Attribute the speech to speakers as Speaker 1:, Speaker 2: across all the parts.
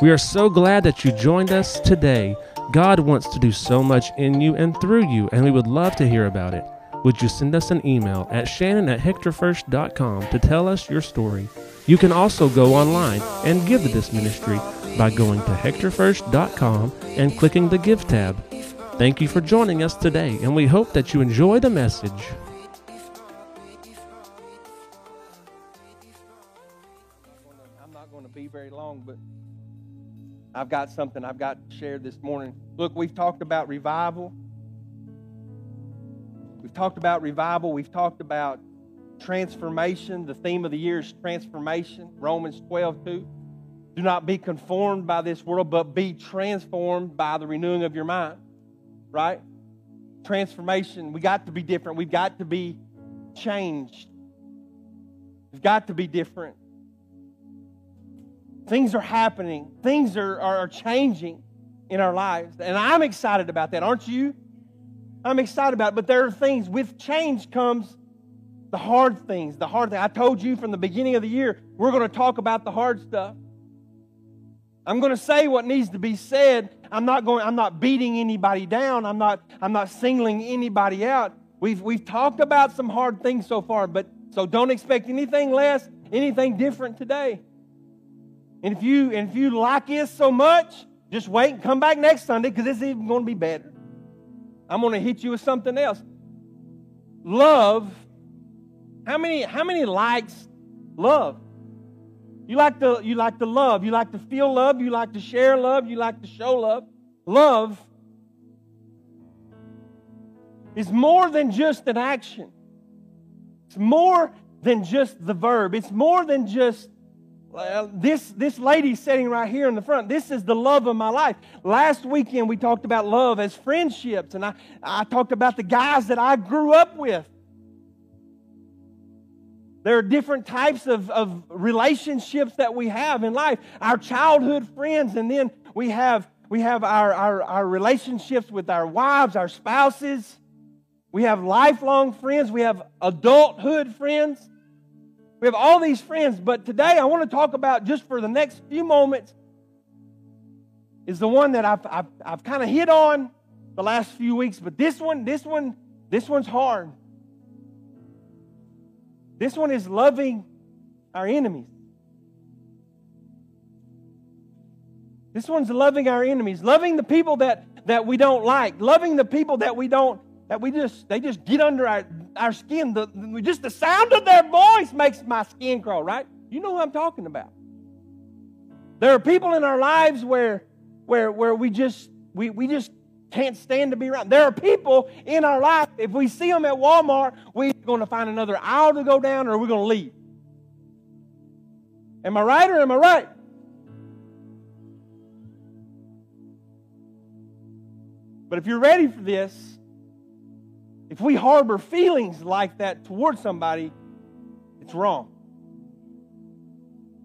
Speaker 1: We are so glad that you joined us today. God wants to do so much in you and through you, and we would love to hear about it. Would you send us an email at shannon at hectorfirst.com to tell us your story? You can also go online and give to this ministry by going to hectorfirst.com and clicking the Give tab. Thank you for joining us today, and we hope that you enjoy the message.
Speaker 2: I'm not going to be very long, but I've got something I've got to share this morning. Look, we've talked about revival. We've talked about revival. We've talked about transformation. The theme of the year is transformation. Romans 12, 2. Do not be conformed by this world, but be transformed by the renewing of your mind. Right? Transformation. We got to be different. We've got to be changed. We've got to be different. Things are happening, things are, are changing in our lives. And I'm excited about that, aren't you? I'm excited about it. But there are things, with change comes the hard things, the hard thing. I told you from the beginning of the year, we're going to talk about the hard stuff. I'm going to say what needs to be said. I'm not going I'm not beating anybody down. I'm not I'm not singling anybody out. We've we've talked about some hard things so far, but so don't expect anything less, anything different today. And if you and if you like this so much, just wait and come back next Sunday because it's even going to be better. I'm going to hit you with something else. Love. How many how many likes love? You like to you like to love, you like to feel love, you like to share love, you like to show love. Love is more than just an action. It's more than just the verb. It's more than just this, this lady sitting right here in the front, this is the love of my life. Last weekend we talked about love as friendships, and I, I talked about the guys that I grew up with. There are different types of, of relationships that we have in life. Our childhood friends, and then we have, we have our, our, our relationships with our wives, our spouses. We have lifelong friends. We have adulthood friends. We have all these friends, but today I want to talk about just for the next few moments is the one that I've, I've, I've kind of hit on the last few weeks, but this one, this one, this one's hard. This one is loving our enemies. This one's loving our enemies, loving the people that, that we don't like, loving the people that we don't, that we just, they just get under our, our skin. The, just the sound of their voice makes my skin crawl, right? You know who I'm talking about. There are people in our lives where, where, where we just, we, we just can't stand to be around. There are people in our life, if we see them at Walmart, we're going to find another aisle to go down or we're going to leave. Am I right or am I right? But if you're ready for this, if we harbor feelings like that towards somebody, it's wrong.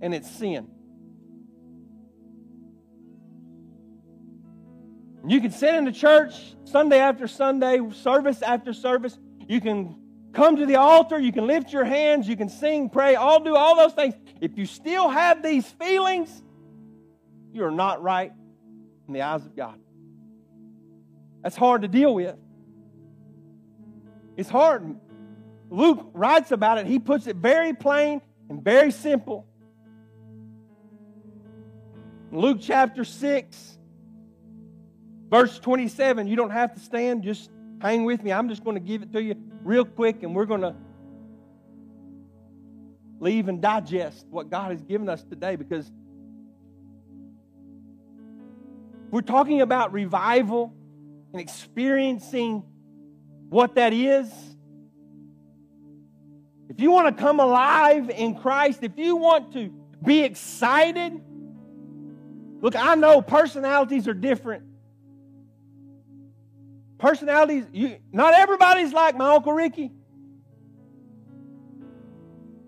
Speaker 2: And it's sin. You can sit in the church Sunday after Sunday, service after service. You can come to the altar. You can lift your hands. You can sing, pray, all do all those things. If you still have these feelings, you are not right in the eyes of God. That's hard to deal with. It's hard. Luke writes about it. He puts it very plain and very simple. Luke chapter 6, Verse 27, you don't have to stand, just hang with me. I'm just going to give it to you real quick, and we're going to leave and digest what God has given us today because we're talking about revival and experiencing what that is. If you want to come alive in Christ, if you want to be excited, look, I know personalities are different. Personalities, you, not everybody's like my Uncle Ricky.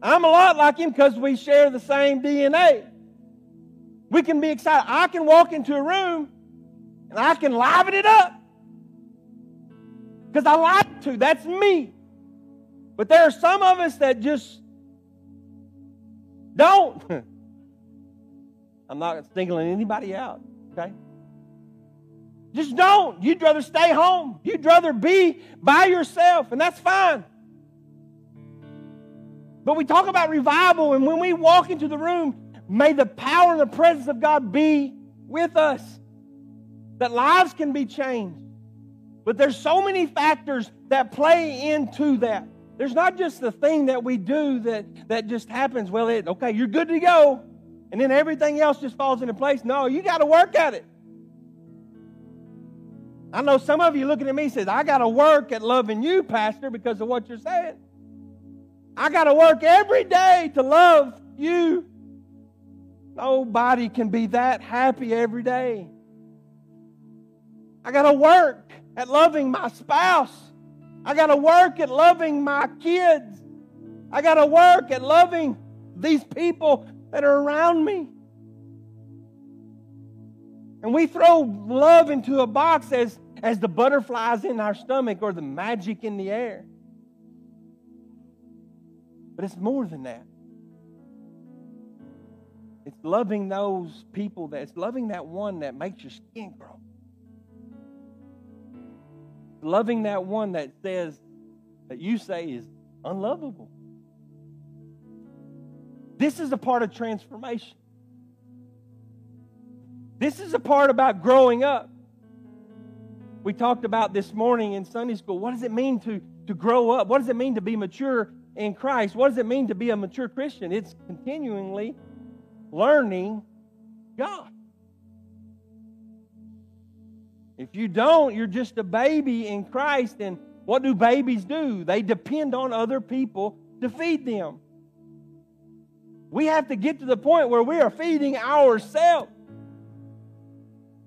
Speaker 2: I'm a lot like him because we share the same DNA. We can be excited. I can walk into a room and I can liven it up because I like to. That's me. But there are some of us that just don't. I'm not singling anybody out, okay? Just don't. You'd rather stay home. You'd rather be by yourself, and that's fine. But we talk about revival, and when we walk into the room, may the power and the presence of God be with us. That lives can be changed. But there's so many factors that play into that. There's not just the thing that we do that, that just happens. Well, it okay, you're good to go, and then everything else just falls into place. No, you got to work at it. I know some of you looking at me says, I got to work at loving you, Pastor, because of what you're saying. I got to work every day to love you. Nobody can be that happy every day. I got to work at loving my spouse. I got to work at loving my kids. I got to work at loving these people that are around me. And we throw love into a box as, as the butterflies in our stomach or the magic in the air. But it's more than that. It's loving those people that it's loving that one that makes your skin grow. Loving that one that says that you say is unlovable. This is a part of transformation. This is a part about growing up. We talked about this morning in Sunday school. What does it mean to, to grow up? What does it mean to be mature in Christ? What does it mean to be a mature Christian? It's continually learning God. If you don't, you're just a baby in Christ. And what do babies do? They depend on other people to feed them. We have to get to the point where we are feeding ourselves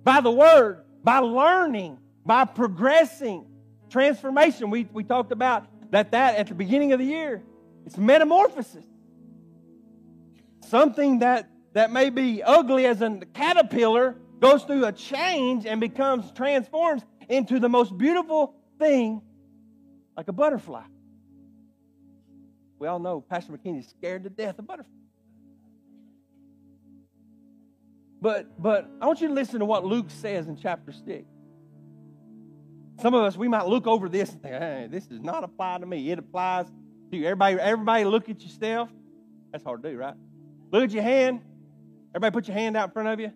Speaker 2: by the Word, by learning, by progressing. Transformation. We, we talked about that, that at the beginning of the year. It's metamorphosis. Something that, that may be ugly as a caterpillar goes through a change and becomes transformed into the most beautiful thing like a butterfly. We all know Pastor McKinney's scared to death of butterflies. But but I want you to listen to what Luke says in chapter 6. Some of us we might look over this and think, hey, this does not apply to me. It applies to you. Everybody, everybody look at yourself. That's hard to do, right? Look at your hand. Everybody put your hand out in front of you.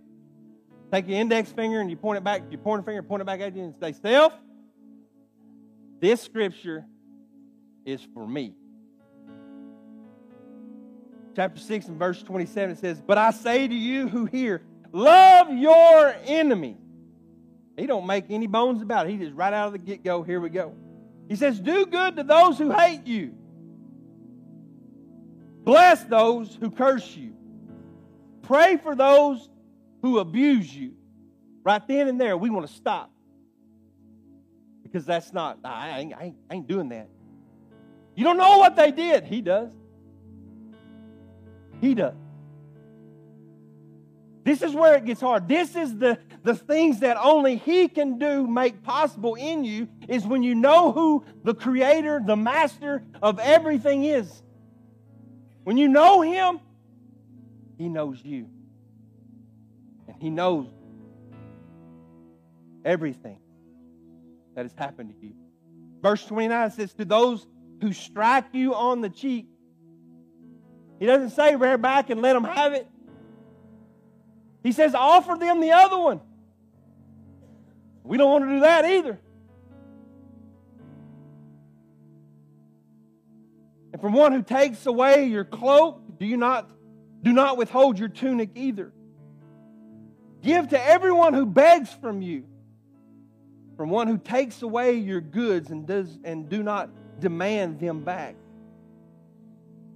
Speaker 2: Take your index finger and you point it back, your pointer finger, point it back at you and say, Self, this scripture is for me. Chapter 6 and verse 27 it says, But I say to you who hear, love your enemy. He don't make any bones about it. He just right out of the get-go, here we go. He says, Do good to those who hate you. Bless those who curse you. Pray for those who abuse you, right then and there, we want to stop. Because that's not, I ain't, I ain't, I ain't doing that. You don't know what they did. He does. He does. This is where it gets hard. This is the, the things that only He can do make possible in you is when you know who the Creator, the Master of everything is. When you know Him, He knows you. He knows everything that has happened to you. Verse 29 says, To those who strike you on the cheek, he doesn't say rear back and let them have it. He says, offer them the other one. We don't want to do that either. And from one who takes away your cloak, do you not do not withhold your tunic either. Give to everyone who begs from you, from one who takes away your goods and, does, and do not demand them back.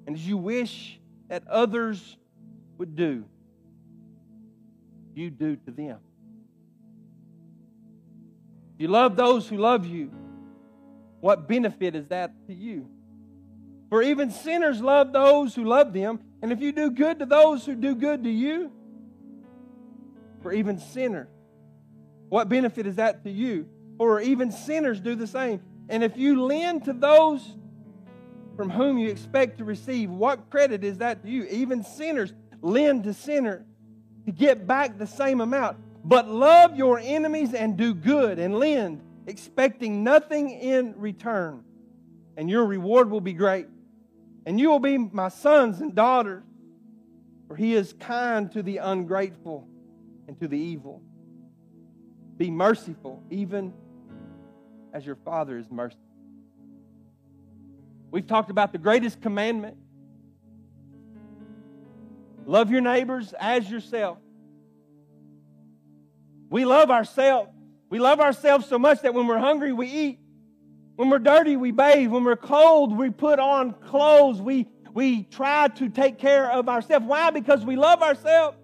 Speaker 2: And as you wish that others would do, you do to them. You love those who love you, what benefit is that to you? For even sinners love those who love them, and if you do good to those who do good to you, for even sinner. What benefit is that to you? Or even sinners do the same. And if you lend to those from whom you expect to receive, what credit is that to you? Even sinners lend to sinners, to get back the same amount. But love your enemies and do good and lend, expecting nothing in return. And your reward will be great. And you will be my sons and daughters, for he is kind to the ungrateful and to the evil. Be merciful, even as your Father is merciful. We've talked about the greatest commandment love your neighbors as yourself. We love ourselves. We love ourselves so much that when we're hungry, we eat. When we're dirty, we bathe. When we're cold, we put on clothes. We, we try to take care of ourselves. Why? Because we love ourselves.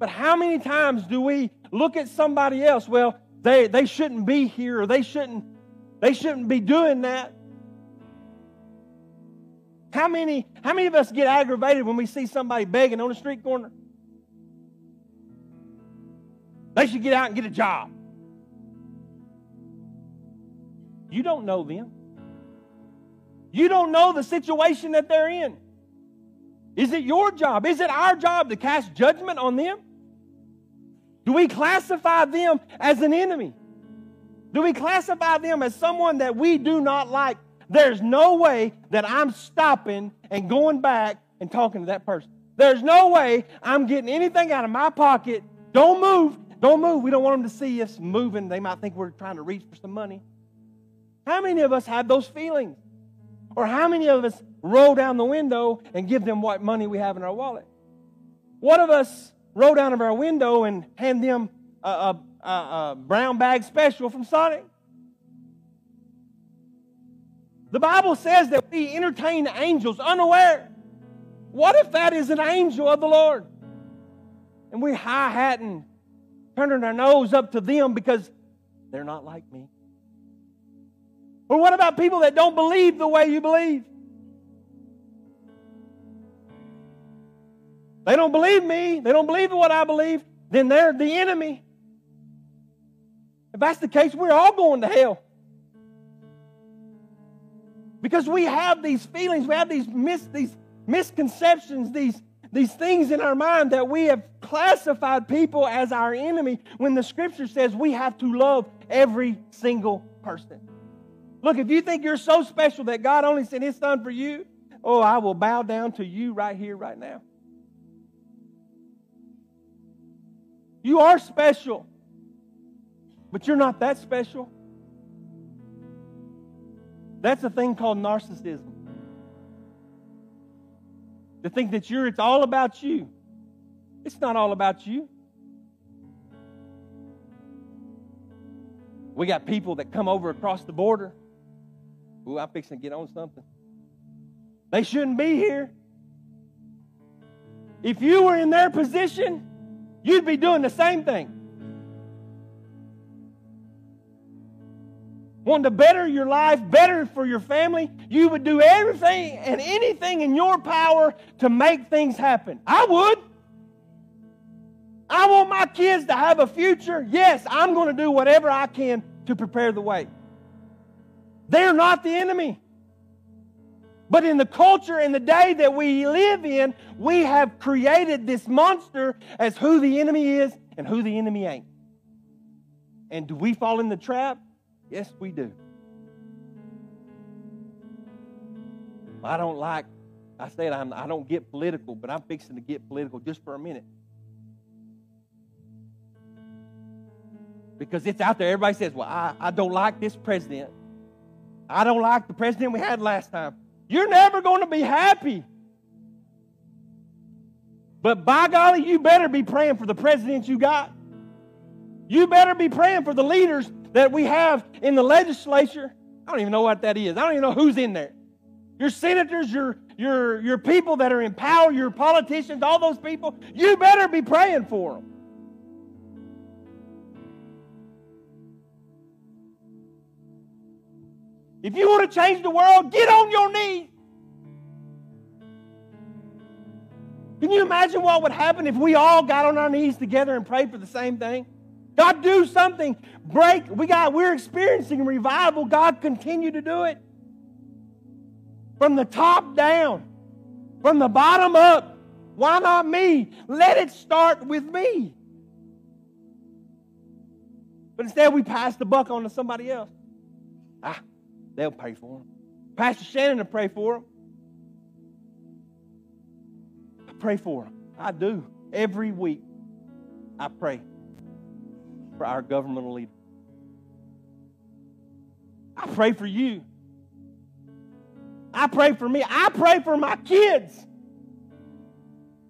Speaker 2: But how many times do we look at somebody else? Well, they, they shouldn't be here or they shouldn't, they shouldn't be doing that. How many, how many of us get aggravated when we see somebody begging on the street corner? They should get out and get a job. You don't know them. You don't know the situation that they're in. Is it your job? Is it our job to cast judgment on them? Do we classify them as an enemy? Do we classify them as someone that we do not like? There's no way that I'm stopping and going back and talking to that person. There's no way I'm getting anything out of my pocket. Don't move. Don't move. We don't want them to see us moving. They might think we're trying to reach for some money. How many of us have those feelings? Or how many of us roll down the window and give them what money we have in our wallet? What of us roll down of our window and hand them a, a, a, a brown bag special from Sonic? The Bible says that we entertain angels unaware. What if that is an angel of the Lord? And we're high hatting turning our nose up to them because they're not like me? Or what about people that don't believe the way you believe? They don't believe me. They don't believe in what I believe. Then they're the enemy. If that's the case, we're all going to hell. Because we have these feelings, we have these, mis- these misconceptions, these these things in our mind that we have classified people as our enemy when the scripture says we have to love every single person. Look, if you think you're so special that God only sent his son for you, oh, I will bow down to you right here, right now. You are special, but you're not that special. That's a thing called narcissism. To think that you're, it's all about you. It's not all about you. We got people that come over across the border. Ooh, I'm fixing to get on something. They shouldn't be here. If you were in their position, you'd be doing the same thing. wanting to better your life, better for your family, you would do everything and anything in your power to make things happen. I would. I want my kids to have a future. Yes, I'm going to do whatever I can to prepare the way. They're not the enemy. But in the culture and the day that we live in, we have created this monster as who the enemy is and who the enemy ain't. And do we fall in the trap? Yes, we do. I don't like, I said I'm, I don't get political, but I'm fixing to get political just for a minute. Because it's out there. Everybody says, well, I, I don't like this president. I don't like the president we had last time. You're never going to be happy. But by golly, you better be praying for the president you got. You better be praying for the leaders that we have in the legislature. I don't even know what that is. I don't even know who's in there. Your senators, your, your, your people that are in power, your politicians, all those people, you better be praying for them. If you want to change the world, get on your knees. Can you imagine what would happen if we all got on our knees together and prayed for the same thing? God, do something. Break. We got, we're experiencing revival. God, continue to do it. From the top down, from the bottom up, Why not me? Let it start with me. But instead, we pass the buck on to somebody else. Ah, they'll pray for them. Pastor Shannon will pray for them. I pray for them. I do. Every week, I pray for our governmental leaders. I pray for you. I pray for me. I pray for my kids.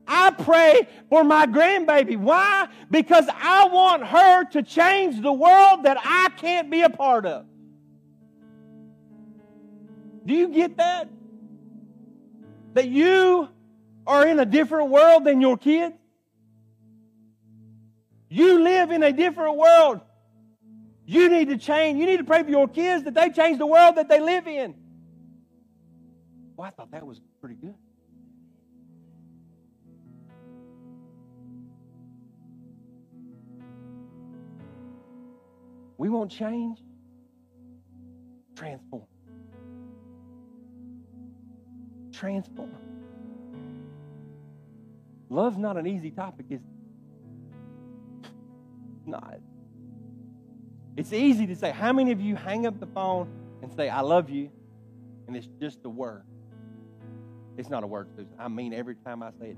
Speaker 2: I pray for my grandbaby. Why? Because I want her to change the world that I can't be a part of. Do you get that? That you are in a different world than your kids? You live in a different world. You need to change. You need to pray for your kids that they change the world that they live in. Well, I thought that was pretty good. We won't change. Transform. Transform. Love's not an easy topic, is it? Not. It's easy to say. How many of you hang up the phone and say, I love you, and it's just a word? It's not a word, Susan. I mean every time I say it.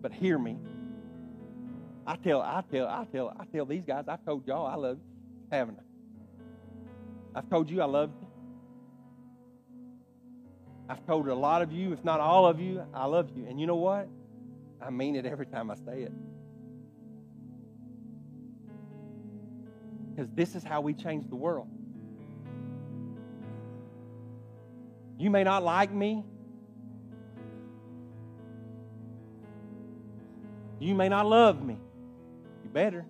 Speaker 2: But hear me. I tell, I tell, I tell, I tell these guys, I've told y'all I love you, haven't I? I've told you I love you. I've told a lot of you, if not all of you, I love you. And you know what? I mean it every time I say it. Because this is how we change the world. You may not like me. You may not love me. You better.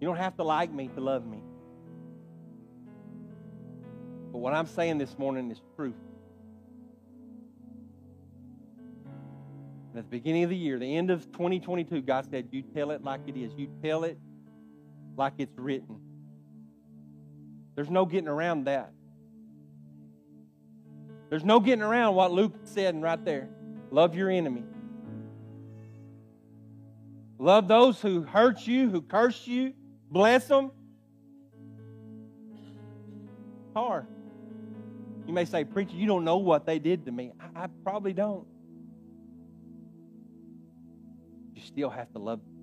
Speaker 2: You don't have to like me to love me. But what I'm saying this morning is truth. At the beginning of the year, the end of 2022, God said, You tell it like it is. You tell it like it's written. There's no getting around that. There's no getting around what Luke said right there. Love your enemy. Love those who hurt you, who curse you. Bless them. Hard. You may say, Preacher, you don't know what they did to me. I, I probably don't. You still have to love them.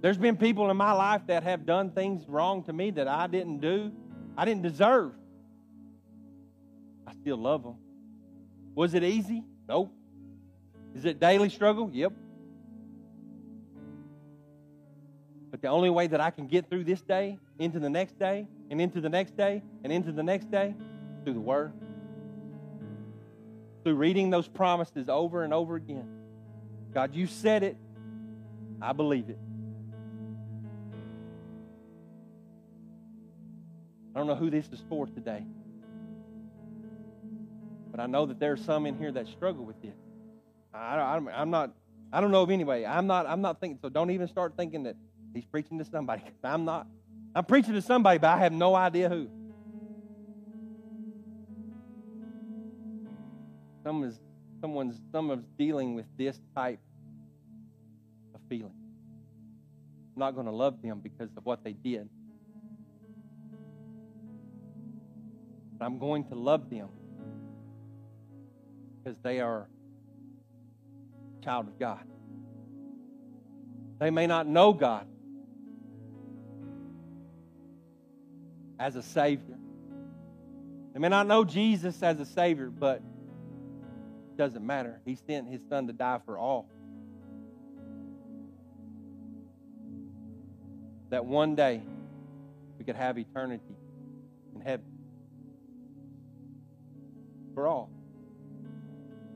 Speaker 2: There's been people in my life that have done things wrong to me that I didn't do, I didn't deserve. I still love them. Was it easy? Nope. Is it daily struggle? Yep. But the only way that I can get through this day, into the next day, and into the next day, and into the next day, through the Word. Through reading those promises over and over again. God, you said it. I believe it. I don't know who this is for today. But I know that there are some in here that struggle with this. I, am not, I don't know of anybody. I'm not, I'm not thinking, so don't even start thinking that he's preaching to somebody. I'm not. I'm preaching to somebody, but I have no idea who. Someone's, someone's, someone's dealing with this type of feeling. I'm not going to love them because of what they did. But I'm going to love them because they are child of God. They may not know God as a Savior. They may not know Jesus as a Savior, but it doesn't matter. He sent His Son to die for all. That one day we could have eternity in heaven for all.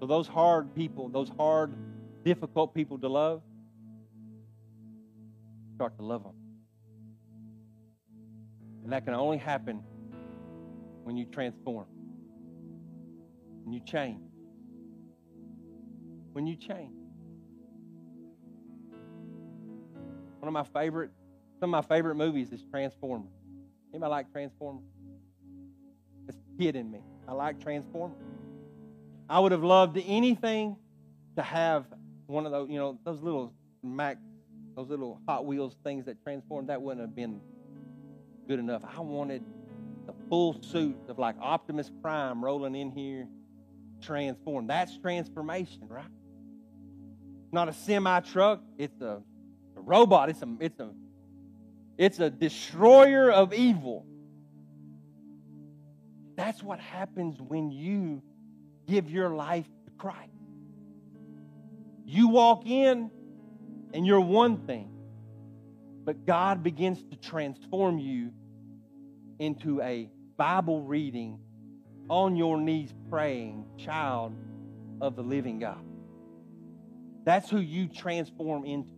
Speaker 2: So, those hard people, those hard, difficult people to love, start to love them. And that can only happen when you transform, when you change. When you change. One of my favorite, some of my favorite movies is Transformers. Anybody like Transformers? It's in me. I like Transformers. I would have loved anything to have one of those, you know, those little Mac, those little Hot Wheels things that transform. That wouldn't have been good enough. I wanted the full suit of like Optimus Prime rolling in here, transformed. That's transformation, right? Not a semi truck. It's a, a robot. It's a it's a it's a destroyer of evil. That's what happens when you give your life to Christ. You walk in and you're one thing, but God begins to transform you into a Bible reading, on your knees praying child of the living God. That's who you transform into.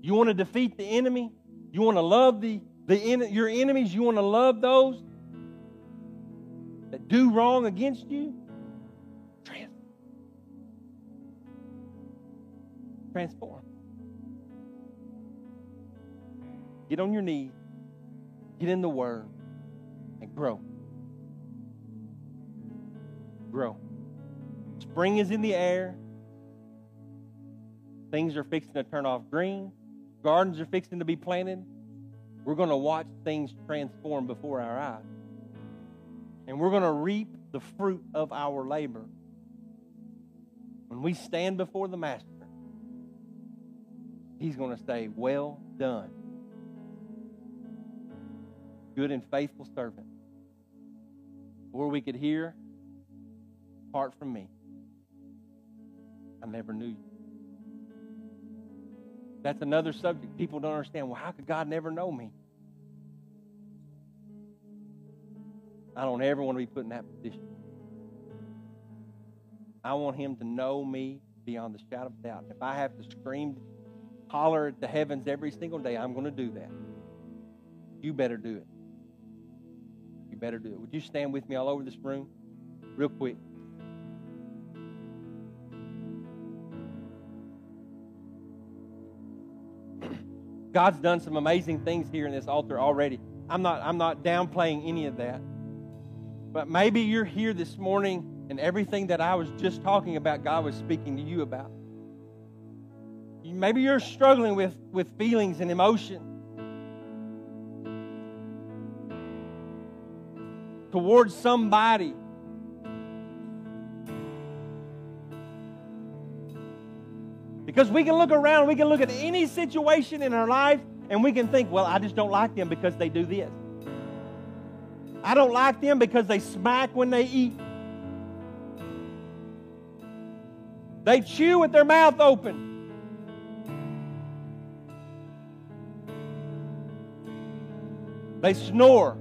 Speaker 2: You want to defeat the enemy? You want to love the, the your enemies? You want to love those that do wrong against you? Transform. Transform. Get on your knees, get in the Word, and grow. Grow. Spring is in the air. Things are fixing to turn off green. Gardens are fixing to be planted. We're going to watch things transform before our eyes. And we're going to reap the fruit of our labor. When we stand before the Master, He's going to say, Well done, good and faithful servant. Or we could hear, Apart from me, I never knew you. That's another subject. People don't understand. Well, how could God never know me? I don't ever want to be put in that position. I want Him to know me beyond the shadow of doubt. If I have to scream, holler at the heavens every single day, I'm going to do that. You better do it. Better do it. Would you stand with me all over this room, real quick? God's done some amazing things here in this altar already. I'm not, I'm not downplaying any of that. But maybe you're here this morning and everything that I was just talking about, God was speaking to you about. Maybe you're struggling with, with feelings and emotion towards somebody. Because we can look around, we can look at any situation in our life, and we can think, well, I just don't like them because they do this. I don't like them because they smack when they eat. They chew with their mouth open. They snore.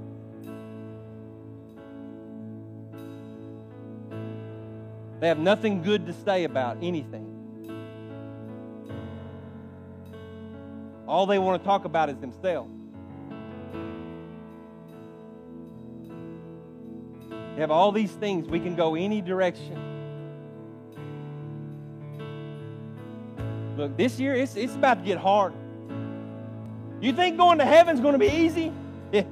Speaker 2: They have nothing good to say about anything. All they want to talk about is themselves. They have all these things. We can go any direction. Look, this year it's, it's about to get hard. You think going to heaven's going to be easy? Yeah,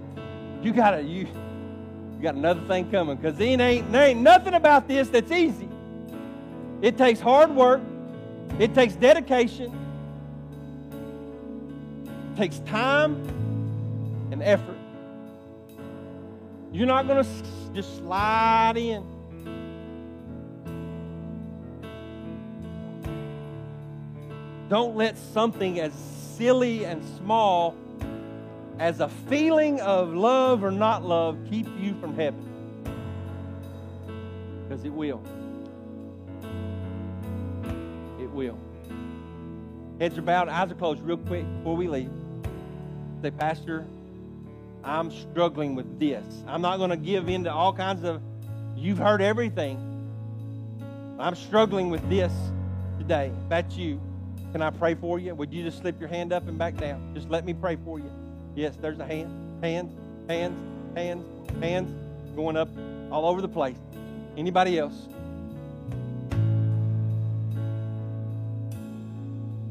Speaker 2: you got you, you got another thing coming because there ain't, there ain't nothing about this that's easy. It takes hard work. It takes dedication it takes time and effort. You're not going to just slide in. Don't let something as silly and small as a feeling of love or not love keep you from heaven. Because it will. Will. Heads are bowed, eyes are closed, real quick before we leave. Say, Pastor, I'm struggling with this. I'm not going to give in to all kinds of, you've heard everything. I'm struggling with this today. If that's you, can I pray for you? Would you just slip your hand up and back down? Just let me pray for you. Yes, there's a hand. Hands, hands, hands, hands going up all over the place. Anybody else?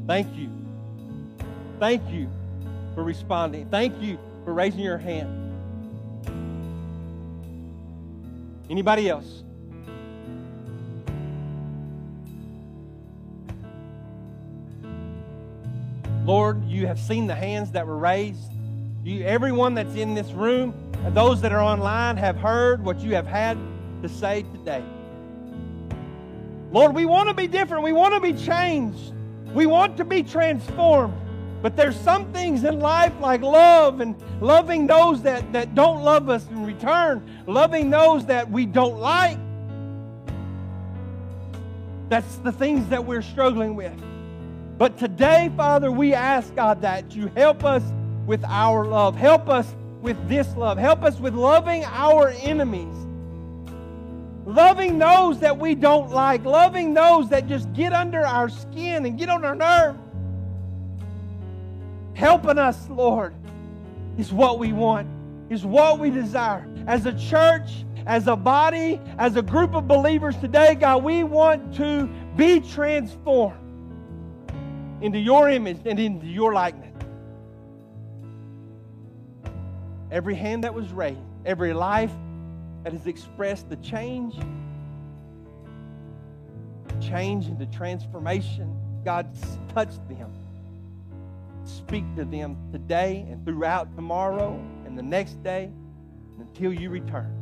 Speaker 2: Thank you. Thank you for responding. Thank you for raising your hand. Anybody else? Lord, you have seen the hands that were raised. You, everyone that's in this room, and those that are online, have heard what you have had to say today. Lord, we want to be different. We want to be changed. We want to be transformed. But there's some things in life like love and loving those that, that don't love us in return, loving those that we don't like. That's the things that we're struggling with. But today, Father, we ask, God, that you help us with our love. Help us with this love. Help us with loving our enemies. Loving those that we don't like. Loving those that just get under our skin and get on our nerve. Helping us, Lord, is what we want, is what we desire. As a church, as a body, as a group of believers today, God, we want to be transformed into your image and into your likeness. Every hand that was raised, every life that has expressed the change, change into transformation, God touched them. Speak to them today and throughout tomorrow and the next day until you return.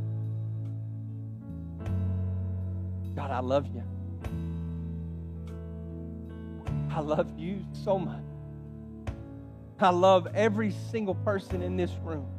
Speaker 2: God, I love you. I love you so much. I love every single person in this room.